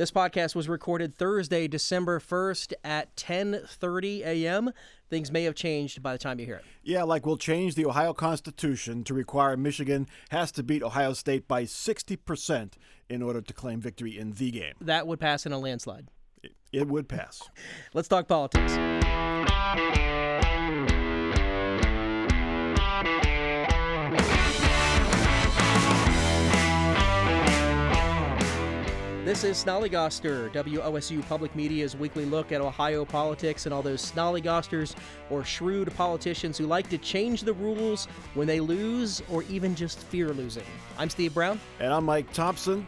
This podcast was recorded Thursday, December 1st at 10:30 a.m. Things may have changed by the time you hear it. Yeah, like we'll change the Ohio Constitution to require Michigan has to beat Ohio State by 60% in order to claim victory in the game. That would pass in a landslide. It, it would pass. Let's talk politics. This is Snollygoster, WOSU Public Media's weekly look at Ohio politics and all those snollygosters or shrewd politicians who like to change the rules when they lose or even just fear losing. I'm Steve Brown. And I'm Mike Thompson.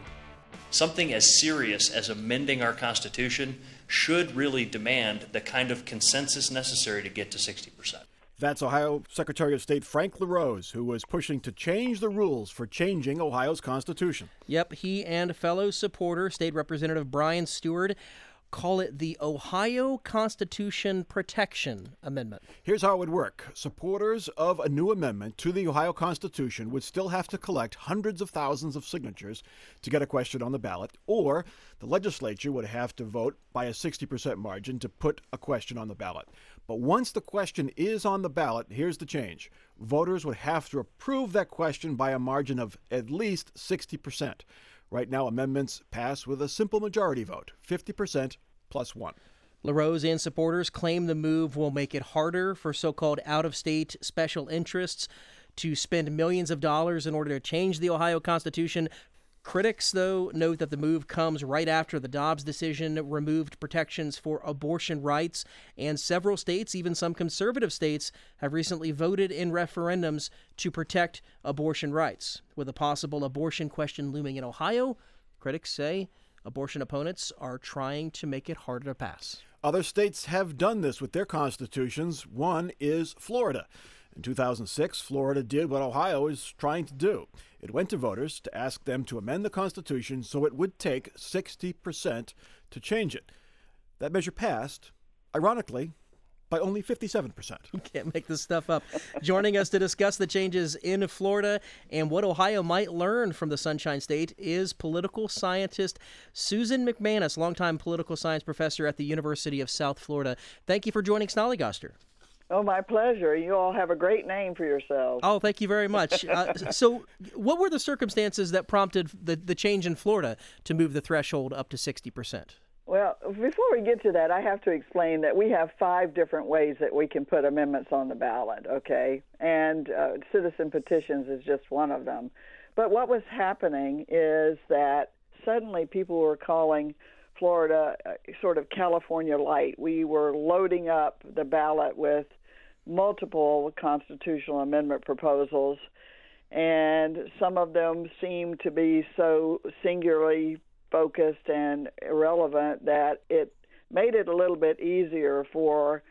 Something as serious as amending our Constitution should really demand the kind of consensus necessary to get to 60%. That's Ohio Secretary of State Frank LaRose, who was pushing to change the rules for changing Ohio's Constitution. Yep, he and fellow supporter, State Representative Brian Stewart, call it the Ohio Constitution Protection Amendment. Here's how it would work supporters of a new amendment to the Ohio Constitution would still have to collect hundreds of thousands of signatures to get a question on the ballot, or the legislature would have to vote by a 60% margin to put a question on the ballot. But once the question is on the ballot, here's the change voters would have to approve that question by a margin of at least 60%. Right now, amendments pass with a simple majority vote 50% plus one. LaRose and supporters claim the move will make it harder for so called out of state special interests to spend millions of dollars in order to change the Ohio Constitution Critics, though, note that the move comes right after the Dobbs decision removed protections for abortion rights, and several states, even some conservative states, have recently voted in referendums to protect abortion rights. With a possible abortion question looming in Ohio, critics say abortion opponents are trying to make it harder to pass. Other states have done this with their constitutions. One is Florida. In 2006, Florida did what Ohio is trying to do. It went to voters to ask them to amend the Constitution so it would take 60% to change it. That measure passed, ironically, by only 57%. You can't make this stuff up. Joining us to discuss the changes in Florida and what Ohio might learn from the Sunshine State is political scientist Susan MacManus, longtime political science professor at the University of South Florida. Thank you for joining Snollygoster. Oh, my pleasure. You all have a great name for yourselves. Oh, thank you very much. uh, so, what were the circumstances that prompted the, the change in Florida to move the threshold up to 60%? Well, before we get to that, I have to explain that we have five different ways that we can put amendments on the ballot, okay? And uh, citizen petitions is just one of them. But what was happening is that suddenly people were calling Florida uh, sort of California light. We were loading up the ballot with multiple constitutional amendment proposals, and some of them seemed to be so singularly focused and irrelevant that it made it a little bit easier for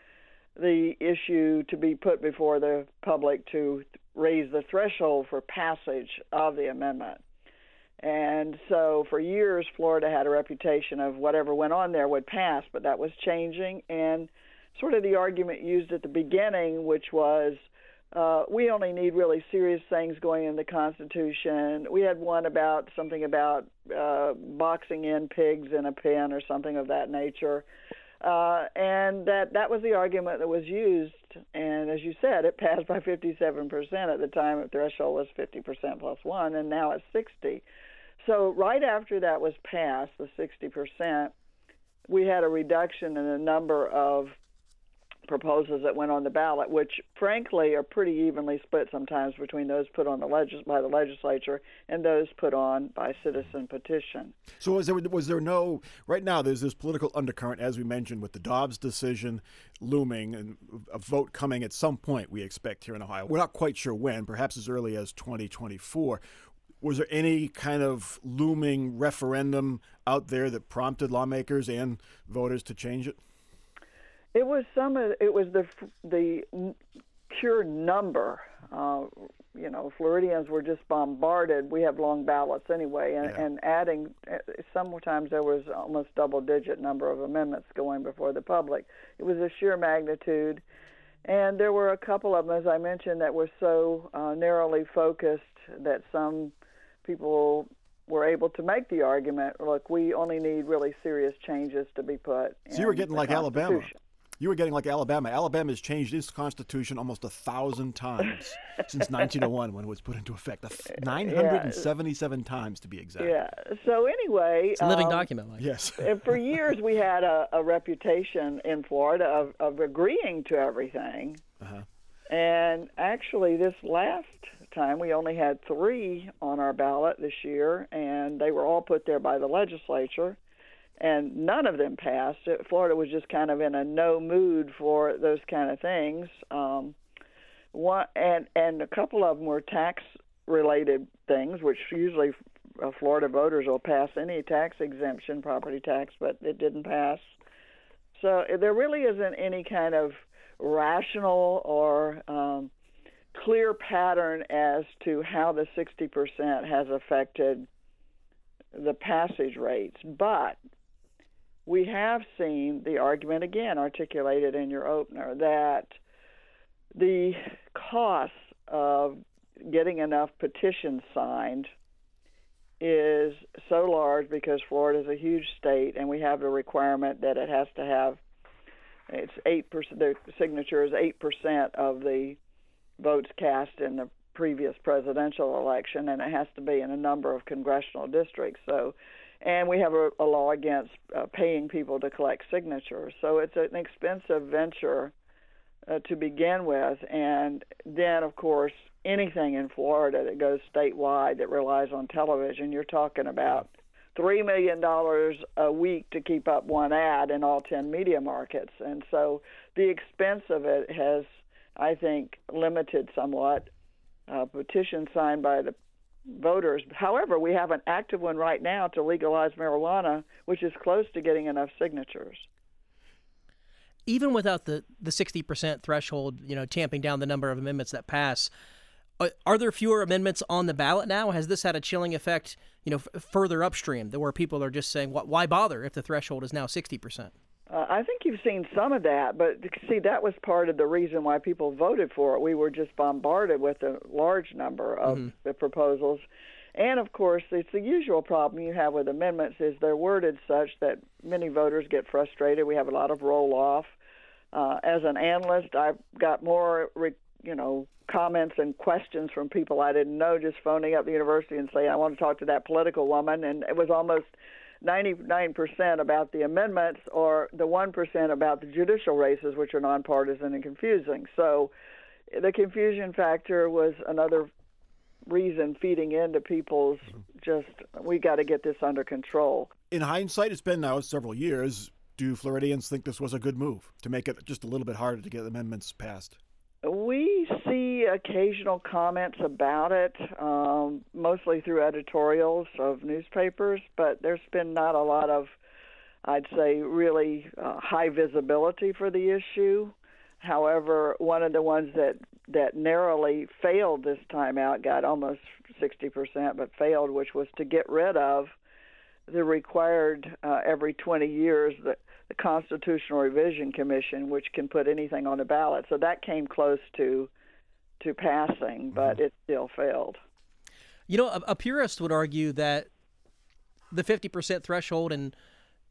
the issue to be put before the public to raise the threshold for passage of the amendment. And so for years, Florida had a reputation of whatever went on there would pass, but that was changing. And sort of the argument used at the beginning, which was uh, we only need really serious things going in the Constitution. We had one about something about uh, boxing in pigs in a pen or something of that nature. Uh, and that that was the argument that was used. And as you said, it passed by 57% at the time. The threshold was 50% plus one, and now it's 60. So right after that was passed, the 60%, we had a reduction in the number of proposals that went on the ballot, which frankly are pretty evenly split sometimes between those put on the legis- by the legislature and those put on by citizen petition. So was there was there no right now? There's this political undercurrent, as we mentioned, with the Dobbs decision looming and a vote coming at some point. We expect here in Ohio. We're not quite sure when, perhaps as early as 2024. Was there any kind of looming referendum out there that prompted lawmakers and voters to change it? It was some. It was the the pure number. Uh, you know, Floridians were just bombarded. We have long ballots anyway, and, yeah. and adding. Uh, sometimes there was almost double-digit number of amendments going before the public. It was a sheer magnitude, and there were a couple of them, as I mentioned, that were so uh, narrowly focused that some people were able to make the argument look, we only need really serious changes to be put. So you were getting like Alabama. You were getting like Alabama. Alabama has changed its constitution almost a thousand times since 1901 when it was put into effect. 977 yeah. times to be exact. Yeah. So anyway, it's a living um, document. Like. Yes. for years we had a, a reputation in Florida of, of agreeing to everything. Uh-huh. And actually, this last time we only had three on our ballot this year, and they were all put there by the legislature and none of them passed. Florida was just kind of in a no mood for those kind of things. Um, one and and a couple of them were tax related things, which usually uh, Florida voters will pass any tax exemption, property tax, but it didn't pass. So there really isn't any kind of rational or um, clear pattern as to how the 60% has affected the passage rates. But we have seen the argument again articulated in your opener that the cost of getting enough petitions signed is so large because Florida is a huge state and we have the requirement that it has to have it's eight percent the signature is eight percent of the votes cast in the previous presidential election and it has to be in a number of congressional districts. So and we have a, a law against uh, paying people to collect signatures. So it's an expensive venture uh, to begin with, and then of course anything in Florida that goes statewide that relies on television, you're talking about three million dollars a week to keep up one ad in all ten media markets, and so the expense of it has, I think, limited somewhat. A petition signed by the voters. However, we have an active one right now to legalize marijuana, which is close to getting enough signatures. Even without the, the 60% threshold, you know, tamping down the number of amendments that pass, are, are there fewer amendments on the ballot now? Has this had a chilling effect, you know, f- further upstream, where people are just saying, why bother if the threshold is now 60%? Uh, I think you've seen some of that, but see, that was part of the reason why people voted for it. We were just bombarded with a large number of mm-hmm. the proposals. And of course, it's the usual problem you have with amendments is they're worded such that many voters get frustrated. We have a lot of roll off. Uh, as an analyst, I've got more, you know, comments and questions from people I didn't know just phoning up the university and saying, I want to talk to that political woman. And it was almost 99% about the amendments or the 1% about the judicial races, which are nonpartisan and confusing. So the confusion factor was another reason feeding into people's just, we got to get this under control. In hindsight, it's been now several years. Do Floridians think this was a good move to make it just a little bit harder to get amendments passed? We see occasional comments about it, um, mostly through editorials of newspapers, but there's been not a lot of, I'd say, really uh, high visibility for the issue. However, one of the ones that that narrowly failed this time out got almost 60%, but failed, which was to get rid of the required uh, every 20 years that the Constitutional Revision Commission, which can put anything on the ballot. So that came close to to passing, but mm-hmm. it still failed. You know, a, a, purist would argue that the 50% threshold and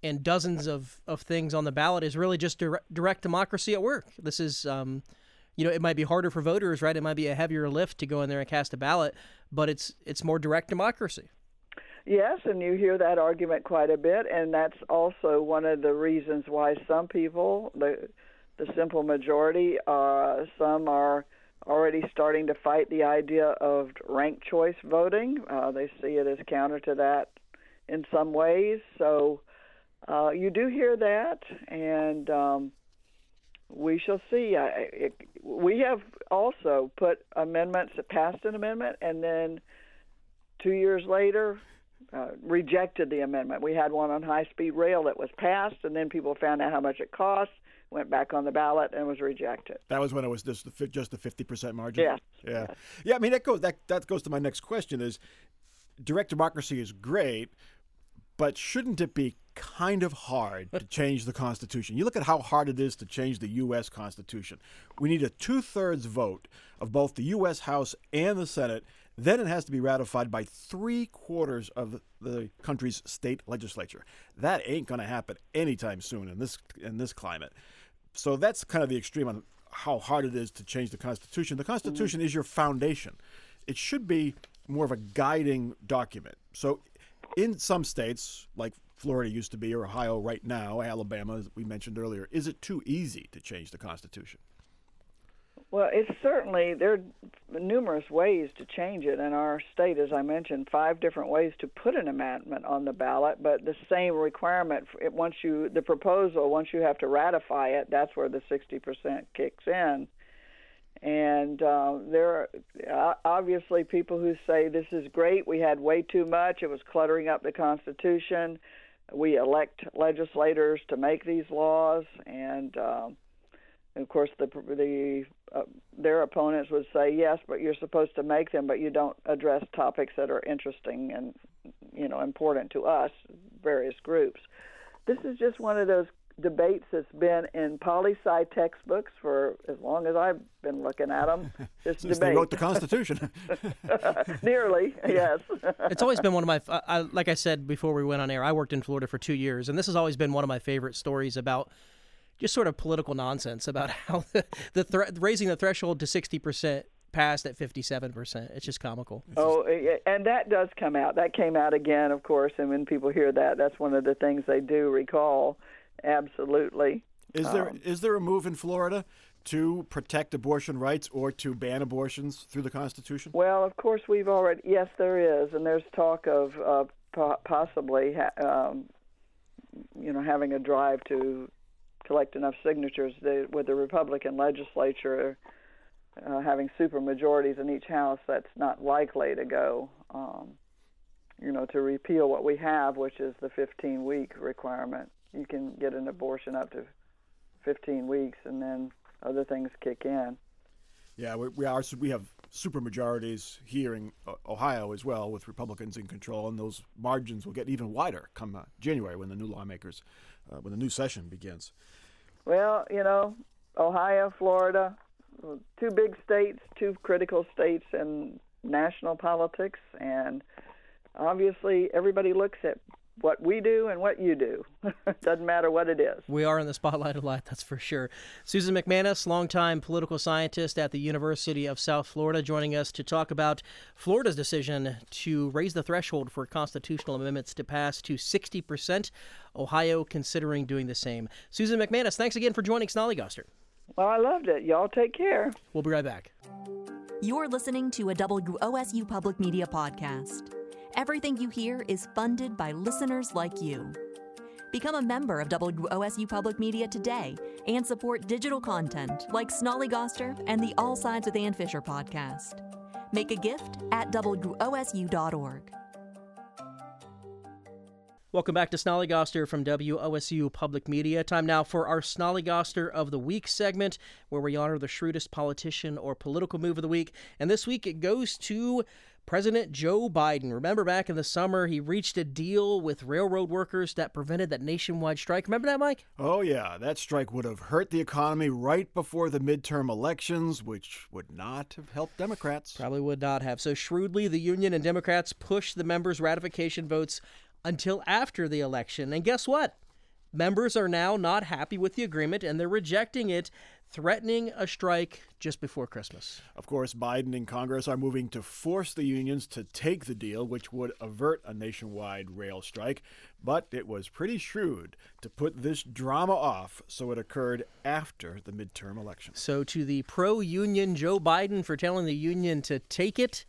and dozens of, of things on the ballot is really just direct, direct democracy at work. This is, um, you know, it might be harder for voters, right? It might be a heavier lift to go in there and cast a ballot, but it's it's more direct democracy. Yes, and you hear that argument quite a bit, and that's also one of the reasons why some people, the the simple majority, uh, some are already starting to fight the idea of ranked choice voting. Uh, they see it as counter to that in some ways. So uh, you do hear that, and um, we shall see. I, it, we have also put amendments, that passed an amendment, and then two years later uh, rejected the amendment. We had one on high speed rail that was passed, and then people found out how much it cost, went back on the ballot, and was rejected. That was when it was just the just the fifty percent margin. Yes. Yeah. Yes. Yeah. I mean that goes that that goes to my next question: is direct democracy is great, but shouldn't it be kind of hard to change the Constitution? You look at how hard it is to change the U.S. Constitution. We need a two thirds vote of both the U.S. House and the Senate Then it has to be ratified by three quarters of the country's state legislature. That ain't going to happen anytime soon in this in this climate. So that's kind of the extreme on how hard it is to change the Constitution. The Constitution mm-hmm. is your foundation. It should be more of a guiding document. So, in some states, like Florida used to be, or Ohio right now, Alabama, as we mentioned earlier, is it too easy to change the Constitution? Well, it's certainly there are numerous ways to change it in our state, as I mentioned, five different ways to put an amendment on the ballot. But the same requirement once you the proposal once you have to ratify it, that's where the 60% kicks in. And uh, there are obviously people who say this is great. We had way too much. It was cluttering up the Constitution. We elect legislators to make these laws, and um, and of course, the the uh, their opponents would say yes, but you're supposed to make them, but you don't address topics that are interesting and you know important to us, various groups. This is just one of those debates that's been in poli sci textbooks for as long as I've been looking at them. This Since debate. they wrote the Constitution. Nearly, yes. it's always been one of my, I, like I said before we went on air, I worked in Florida for two years, and this has always been one of my favorite stories about just sort of political nonsense about how the, the thre- raising the threshold to 60% passed at 57%. It's just comical. Oh, and that does come out. That came out again, of course, and when people hear that, that's one of the things they do recall. Absolutely. Is there um, is there a move in Florida to protect abortion rights or to ban abortions through the Constitution? Well, of course, we've already yes, there is, and there's talk of uh, po- possibly ha- um, you know having a drive to collect enough signatures with the Republican legislature uh, having super majorities in each house, that's not likely to go. Um, you know, to repeal what we have, which is the 15 week requirement. You can get an abortion up to 15 weeks, and then other things kick in. Yeah, we, we are. We have super majorities here in Ohio as well, with Republicans in control, and those margins will get even wider come uh, January when the new lawmakers, uh, when the new session begins. Well, you know, Ohio, Florida, two big states, two critical states in national politics, and obviously everybody looks at what we do and what you do. Doesn't matter what it is. We are in the spotlight a lot, that's for sure. Susan MacManus, longtime political scientist at the University of South Florida, joining us to talk about Florida's decision to raise the threshold for constitutional amendments to pass to 60%. Ohio considering doing the same. Susan MacManus, thanks again for joining Snollygoster. Well, I loved it. Y'all take care. We'll be right back. You're listening to a WOSU Public Media podcast. Everything you hear is funded by listeners like you. Become a member of WOSU Public Media today and support digital content like Snollygoster and the All Sides with Ann Fisher podcast. Make a gift at WOSU.org. Welcome back to Snollygoster from WOSU Public Media. Time now for our Snollygoster of the Week segment, where we honor the shrewdest politician or political move of the week. And this week it goes to President Joe Biden. Remember back in the summer, he reached a deal with railroad workers that prevented that nationwide strike. Remember that, Mike? Oh, yeah. That strike would have hurt the economy right before the midterm elections, which would not have helped Democrats. Probably would not have. So shrewdly, the union and Democrats pushed the members' ratification votes until after the election. And guess what? Members are now not happy with the agreement and they're rejecting it threatening a strike just before Christmas. Of course, Biden and Congress are moving to force the unions to take the deal, which would avert a nationwide rail strike. But it was pretty shrewd to put this drama off so it occurred after the midterm election. So, to the pro union Joe Biden for telling the union to take it,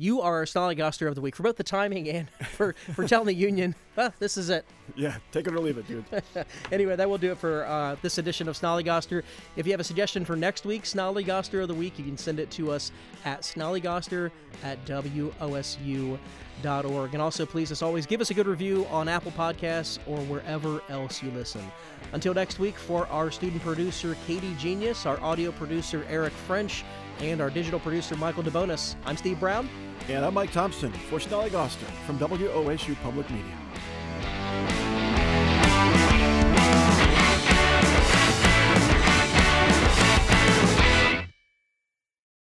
you are our Snollygoster of the week for both the timing and for, for telling the union, well, this is it. Yeah, take it or leave it, dude. anyway, that will do it for uh, this edition of Snollygoster. If you have a suggestion for next week's Snollygoster of the week, you can send it to us at snollygoster at wosu.org. And also, please, as always, give us a good review on Apple Podcasts or wherever else you listen. Until next week, for our student producer, Katie Genius, our audio producer, Eric French, and our digital producer, Michael DeBonis, I'm Steve Brown. And I'm Mike Thompson for Snollygoster from WOSU Public Media.